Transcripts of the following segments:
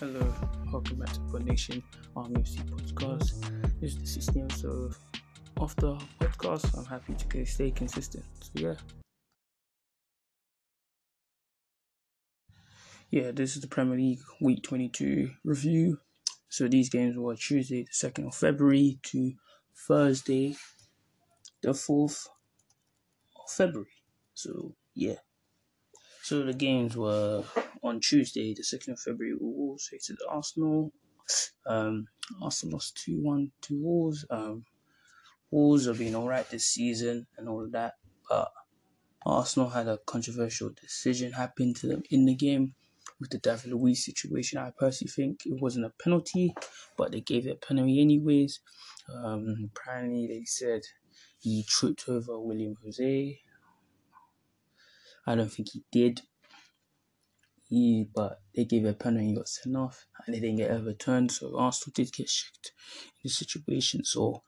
Hello, welcome back to Nation Army FC podcast. This is the 16th episode of the podcast. I'm happy to stay consistent. So, yeah. Yeah, this is the Premier League Week 22 review. So, these games were Tuesday, the 2nd of February, to Thursday, the 4th of February. So, yeah. So the games were on Tuesday, the 2nd of February, Wolves hated Arsenal. Um, Arsenal lost 2 1 to Wolves. Um, Wolves have been alright this season and all of that, but Arsenal had a controversial decision happen to them in the game with the David Luiz situation. I personally think it wasn't a penalty, but they gave it a penalty anyways. Um, apparently, they said he tripped over Willian José I don't think he did. He, but they gave a penalty he got sent off, and they didn't get overturned. So Arsenal did get shipped in this situation. So,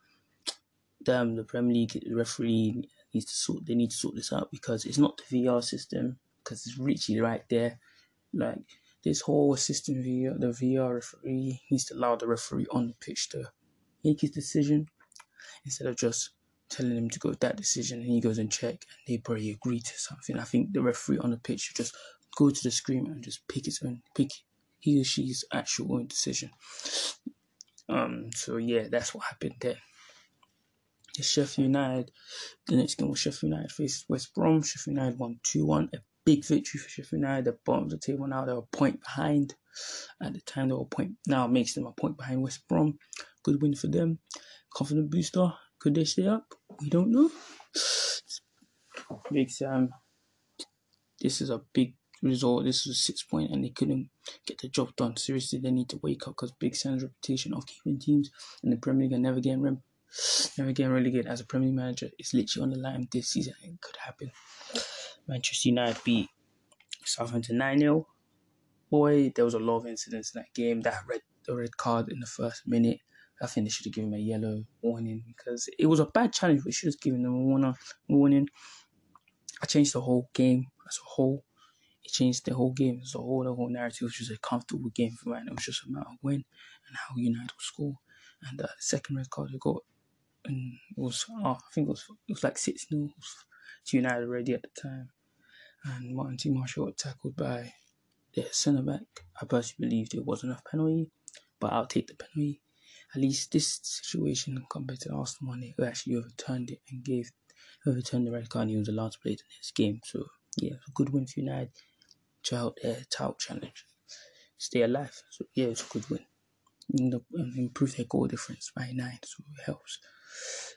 damn, the Premier League referee needs to sort. They need to sort this out because it's not the VAR system because it's literally right there. Like this whole system, VAR, the VAR referee needs to allow the referee on the pitch to make his decision instead of just telling him to go with that decision and he goes and check and they probably agree to something. I think the referee on the pitch should just go to the screen and just pick his own pick he or she's actual own decision. Um so yeah, that's what happened there. The Sheffield United, the next game was Sheffield United faced West Brom. Sheffield United won 2 1. A big victory for Sheffield United. The bottom of the table now, they're a point behind. At the time, they were a point. Now makes them a point behind West Brom. Good win for them. Confident booster. Could they stay up? We don't know. Big Sam, this is a big result. This was six point, and they couldn't get the job done. Seriously, they need to wake up because Big Sam's reputation of keeping teams in the Premier League and never getting rem- never getting relegated as a Premier League manager is literally on the line this season. It could happen. Manchester United beat Southampton 9 0. Boy, there was a lot of incidents in that game. That red the red card in the first minute. I think they should have given him a yellow warning because it was a bad challenge. We should have given them a warning. I changed the whole game as a whole. It changed the whole game a whole. The whole narrative was just a comfortable game for Man. It was just a matter of when and how United would score. And uh, the second red card they got, and it was oh, I think it was it was like six 0 to United already at the time. And Martin T. Martial got tackled by the centre back. I personally believed it wasn't a penalty, but I'll take the penalty at least this situation compared to Arsenal one, they actually overturned it and gave overturned the red card and he was allowed to play the next game. So yeah, a good win for United help their title challenge stay alive. So yeah, it's a good win. Improve their goal difference by nine, so it helps.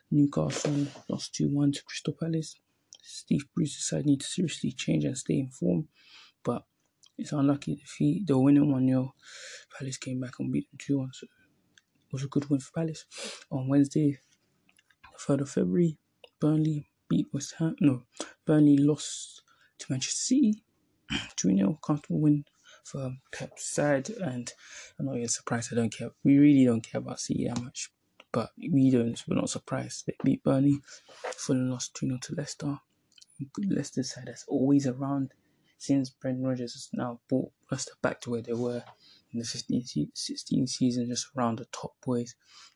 Newcastle lost 2 1 to Crystal Palace. Steve Bruce's side need to seriously change and stay in form, but it's unlucky defeat. Were winning 1 0. Palace came back and beat them 2 1. So was a good win for Palace. On Wednesday, the 3rd of February, Burnley beat West Ham. No, Burnley lost to Manchester City 2 0. Comfortable win for Pep's side. And I'm not even surprised. I don't care. We really don't care about City that much. But we don't, we're not surprised. They beat Burnley. Fulham lost 2 0 to Leicester. Leicester side that's always around since Brendan Rodgers has now brought Leicester back to where they were in the 15 16 season, just around the top boys.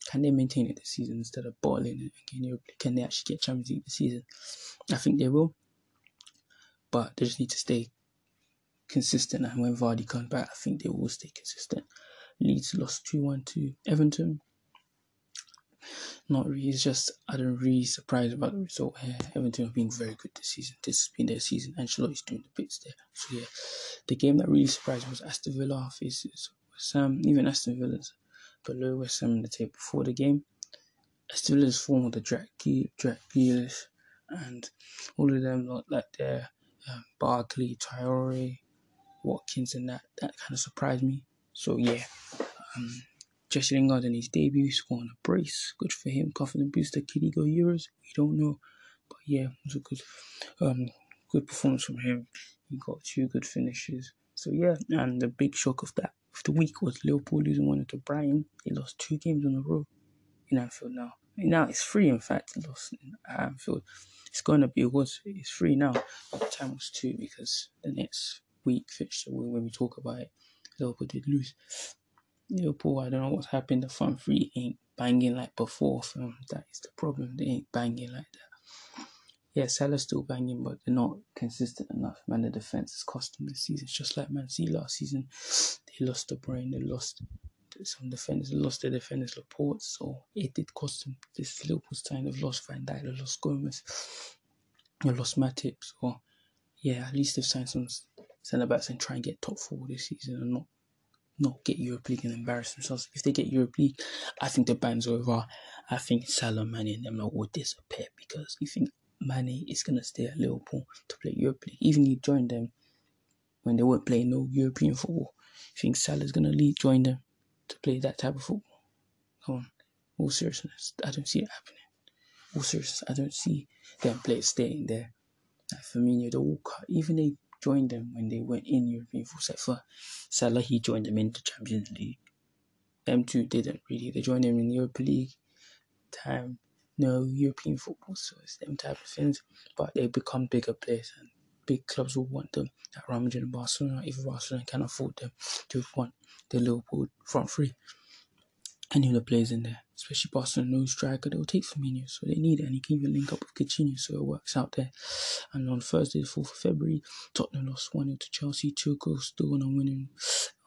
Can they maintain it this season instead of bottling it? Can, can they actually get Champions League this season? I think they will, but they just need to stay consistent. And when Vardy comes back, I think they will stay consistent. Leeds lost 2 1 to Everton. Not really, it's just I don't really surprised about the result here. Everton have been very good this season. This has been their season. Ancelotti's doing the bits there. So yeah, the game that really surprised me was Aston Villa faces West Ham. Even Aston Villa's below West Ham in the table before the game. Aston Villa's form with the Jack Grealish and all of them look like they're um, Barkley, Traore, Watkins, and that that kind of surprised me. So yeah, um, Jesse Lingard in his debut scoring a brace. Good for him. Confident booster. Could he go Euros? We don't know. But yeah, it was a good um good performance from him. He got two good finishes. So yeah, and the big shock of that of the week was Liverpool losing one to Brighton. They lost two games in a row in Anfield now. Now it's free in fact, lost in Anfield. It's gonna be it was it's free now. The time was two because the next week fixture when we talk about it Liverpool did lose. Liverpool, I don't know what's happened. The front three ain't banging like before. Fam. That is the problem. They ain't banging like that. Yeah, Salah's still banging, but they're not consistent enough. Man, the defense is costing this season. It's just like Man City last season. They lost the brain. They lost some defenders. They lost their defenders, Laporte. So it did cost them. This Liverpool's time. They've lost Van Dijk. They've lost Gomez. They've lost Matip. So yeah, at least they've signed some centre backs and try and get top four this season and not not get Europe League and embarrass themselves. If they get Europe League, I think the ban's over. I think Salah, Mane, and them will disappear because you think Mane is gonna stay at Liverpool to play Europe League. Even he joined them when they weren't playing no European football. You think Salah's gonna leave, join them to play that type of football? Come on, all seriousness, I don't see it happening. All seriousness, I don't see them players staying there. Like Firmino, the Walker, even they joined them when they went in European football. For Salah, he joined them in the Champions League. Them two didn't really. They joined them in the Europa League time. No European football, so it's them type of things. But they become bigger players and big clubs will want them. Like Real Madrid and Barcelona, if Barcelona can afford them to want the Liverpool front three. Any of the players in there, especially Barcelona, no striker, they'll take Firmino, so they need it, and he can even link up with Coutinho, so it works out there. And on Thursday, the 4th of February, Tottenham lost 1 0 to Chelsea. Tuchel still on a winning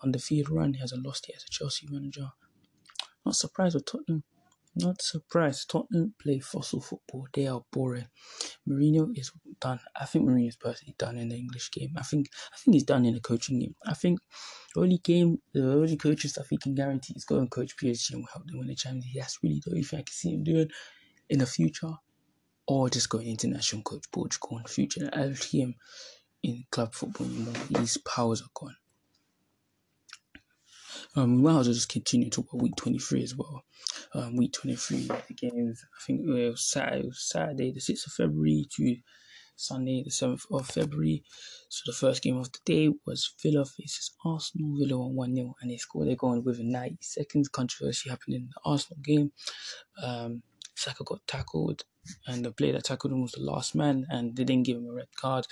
undefeated run. He hasn't lost yet as a Chelsea manager. Not surprised with Tottenham. Not surprised. Tottenham play fossil football. They are boring. Mourinho is done. I think Mourinho is personally done in the English game. I think I think he's done in the coaching game. I think the only game, the only coaching stuff he can guarantee is go and coach PSG and will help them win the Champions League. That's really the only thing I can see him doing in the future. Or just going international coach Portugal in the future. I see him in club football anymore. His powers are gone. Um, we might as well just continue to week 23 as well. Um, week 23, the games, I think was Saturday, Saturday, the 6th of February to Sunday, the 7th of February. So the first game of the day was Villa faces Arsenal. Villa won 1 0 and they scored their goal within 90 seconds. Controversy happened in the Arsenal game. Um, Saka got tackled and the player that tackled him was the last man and they didn't give him a red card.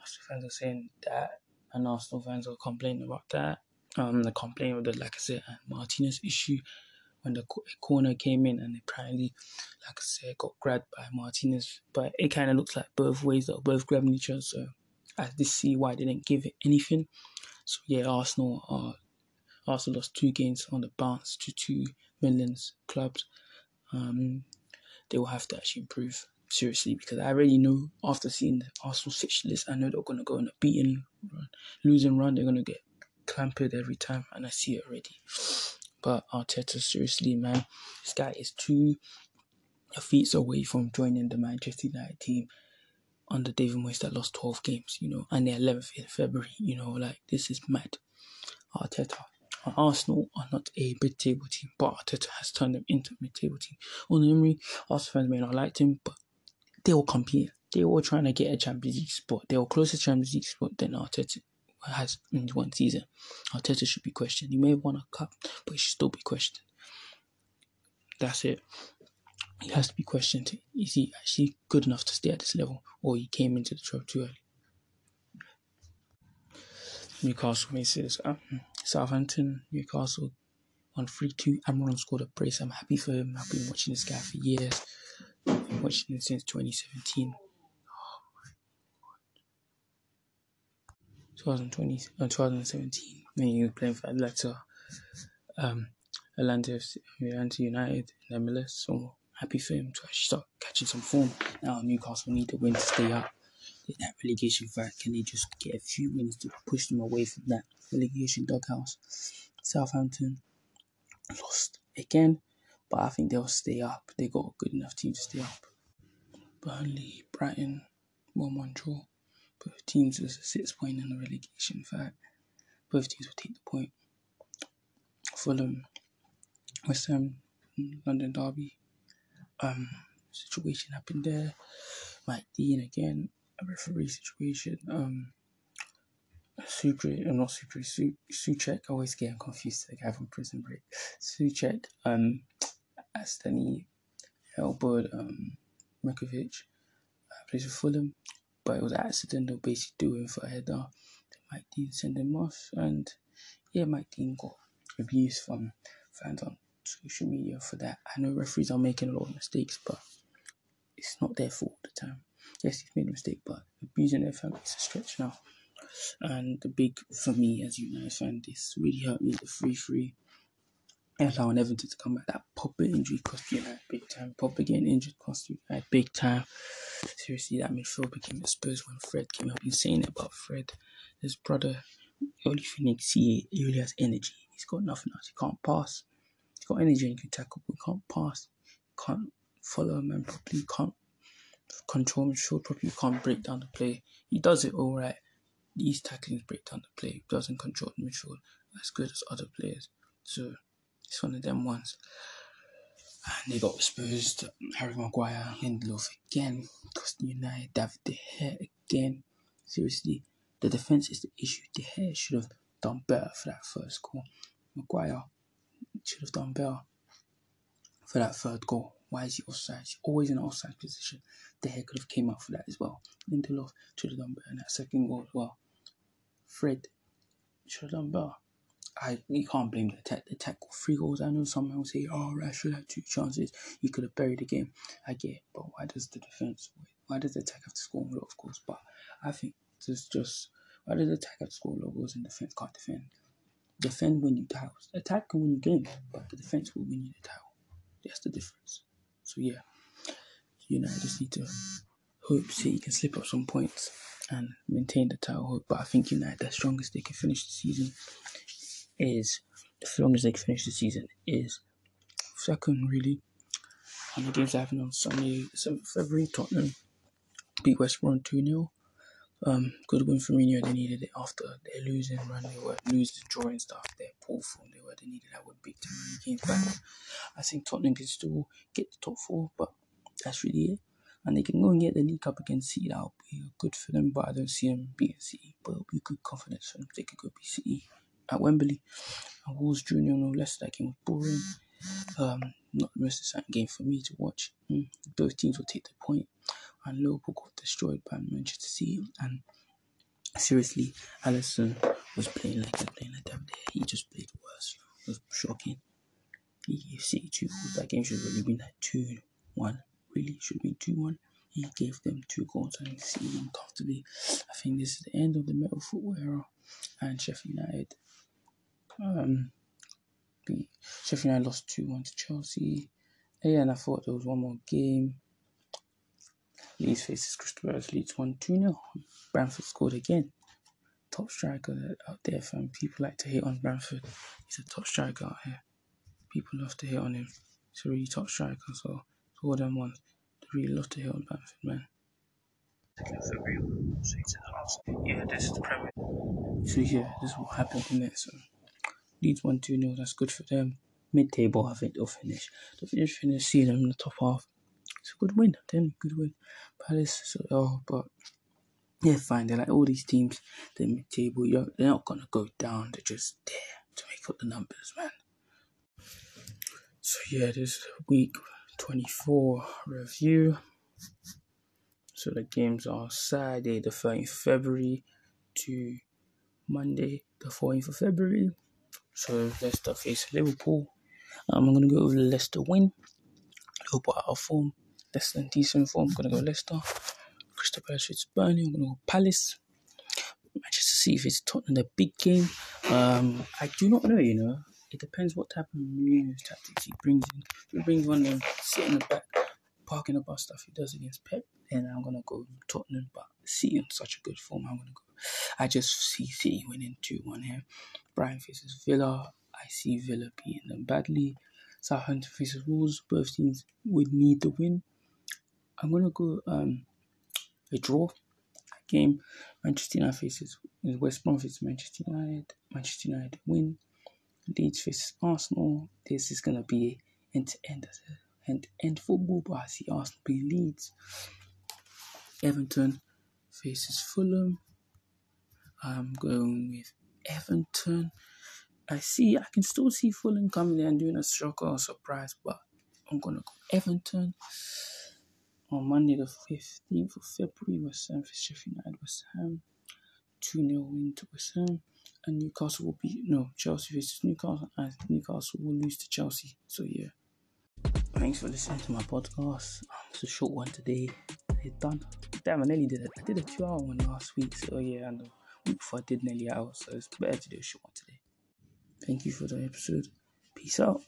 Arsenal fans are saying that and Arsenal fans are complaining about that um, the complaint of the like I said Martinez issue when the corner came in and apparently, like I said, got grabbed by Martinez. But it kind of looks like both ways that both grabbing each other. So I did see why they didn't give it anything. So yeah, Arsenal are Arsenal lost two games on the bounce to two Midlands clubs. Um, they will have to actually improve seriously because I already know after seeing the Arsenal fixture list, I know they're gonna go on a beating run, losing run. They're gonna get clampered every time, and I see it already. But Arteta, seriously, man, this guy is two feet away from joining the Manchester United team under David Moyes that lost 12 games, you know, and the 11th in February, you know, like this is mad. Arteta. Arsenal are not a mid-table team, but Arteta has turned them into a mid-table team. Unai Emery, Arsenal fans may not like him, but they will compete. They were trying to get a Champions League spot. They were closer to Champions League spot than Arteta has in one season. Arteta should be questioned. He may have won a cup, but he should still be questioned. That's it. He has to be questioned. Is he actually good enough to stay at this level, or he came into the job too early? Newcastle faces um, Southampton. Newcastle on 3 2. Almiron scored a brace. I'm happy for him. I've been watching this guy for years. I've been watching him since 2017. 2020, uh, 2017 when he was playing for Atlanta, um, Atlanta, Atlanta United in MLS. So happy for him to actually start catching some form. Now Newcastle need to win to stay up. That relegation fight, can they just get a few wins to push them away from that relegation doghouse? Southampton lost again, but I think they'll stay up. They got a good enough team to stay up. Burnley, Brighton, 1 1 draw. Both teams with a six point in the relegation fight. Both teams will take the point. Fulham, West Ham, London Derby. Um, situation happened there. Mike Dean again, a referee situation. Um, Sucre, I'm not Sucre, Su, Soucek, always getting confused, the guy from Prison Break. Soucek, um, Astani elbowed, um, Markovic, uh, plays for Fulham but it was an accident. They'll basically do it for a header. They might send him off, and yeah, Mike Dean got abuse from fans on social media for that. I know referees are making a lot of mistakes, but it's not their fault all the time. Yes, he's made a mistake, but abusing their family is a stretch now. And the big for me as you know, fan, this really hurt me the free free. Allowing Everton to come back. That Pogba injury cost you United big time. Pogba getting injured cost you United big time. Seriously, that midfield became exposed when Fred came up. It about Fred. His brother, only see, he really has energy. He's got nothing else. He can't pass. He's got energy and he can tackle, but he can't pass. He can't follow a man properly. He can't control midfield properly. He can't break down the play. He does it all right. These tacklings break down the play. He doesn't control the midfield as good as other players. So it's one of them ones. And they got exposed. Harry Maguire, Lindelof again. Costa United, David De Gea again. Seriously, the defense is the issue. De Gea should have done better for that first goal. Maguire should have done better for that third goal. Why is he offside? He's always in an offside position. De Gea could have came out for that as well. Lindelof should have done better in that second goal as well. Fred should have done better. I you can't blame the attack. The attack three goals. I know someone will say, "Oh, Rashford had two chances. He could have buried the game." I get, it, but why does the defense? Why does the attack have to score a lot of goals? But I think this just why does the attack have to score a lot of goals and defense can't defend? Defend when you tackle. Attack can win you games, but the defense will win you the title. That's the difference. So yeah, you know, I just need to hope City can slip up some points and maintain the title. But I think United, the strongest they can finish the season is as long as they finish the season is second really. And the games happening on Sunday, 7th February, Tottenham beat West Brom 2 0. Um, good win for Mourinho. They needed it after their losing run. They were losing, drawing stuff. Their poor form. They were. They needed that win big time he back. I think Tottenham can still get the top four, but that's really it. And they can go and get the League Cup against City. That'll be good for them, but I don't see them beating City. But it'll be good confidence for them. They could go beat City at Wembley. And Wolves Junior no less that game was boring. Um, not the most exciting game for me to watch. Mm. Both teams will take the point, and Liverpool got destroyed by Manchester City. And seriously, Alisson was playing like a playing like that. He just played worse. It was shocking. He City two goals. That game should have really been like two one. Really should been two one. He gave them two goals and City won comfortably. I think this is the end of the metal football era, and Sheffield United um, beat Sheffield United lost 2 1 to Chelsea. Yeah, and I thought there was one more game. Leeds faces Crystal Palace. Leeds 1 2 0. Bamford scored again. Top striker out there, fam. People like to hate on Bamford. He's a top striker out here. People love to hate on him. He's a really top striker, so it's all them ones. They really love to hate on Bamford, man. Yeah, this is the Premier. So yeah, this is what happened in it. So Leeds 1 2 0. That's good for them. Mid table, I think they'll finish. They'll finish, finish, them in the top half. It's a good win. Then good win. Palace, so, oh, but yeah, fine. They're like all these teams. They're mid table. They're not gonna go down. They're just there to make up the numbers, man. So yeah, this week 24 review. So the games are Saturday, the 13th February to Monday, the 14th of February. So Leicester face Liverpool. Um, I'm gonna go with Leicester win. Liverpool out of form. Leicester in decent form. I'm gonna go Leicester. Crystal Palace face Burnley. I'm gonna go Palace. Manchester City face Tottenham. The big game. Um, I do not know. You know, it depends what type of Mourinho's tactics he brings in. If he brings one them sit in the back, parking the bus stuff he does against Pep, then I'm gonna go Tottenham. But City in such a good form, I'm gonna go. I just see City winning two one here. Brighton faces Villa. I see Villa beating them badly. Southampton faces Wolves. Both teams would need the win. I'm gonna go um a draw game. Manchester United faces West Brom faces Manchester United. Manchester United win. Leeds faces Arsenal. This is gonna be end to end end end football, but I see Arsenal beat Leeds. Everton faces Fulham. I'm going with Everton. I see, I can still see Fulham coming in and doing a shocker or a surprise, but I'm gonna go Everton on Monday the 15th of February. West Ham for Sheffield United. West Ham 2 0 win to West Ham. and Newcastle will be, no Chelsea versus Newcastle and Newcastle will lose to Chelsea. So yeah. Thanks for listening to my podcast. It's a short one today. Done. Damn, I nearly did it. I did a two-hour one last week. So yeah, and the week before I did nearly hour. So it's better to do a short one today. Thank you for the episode. Peace out.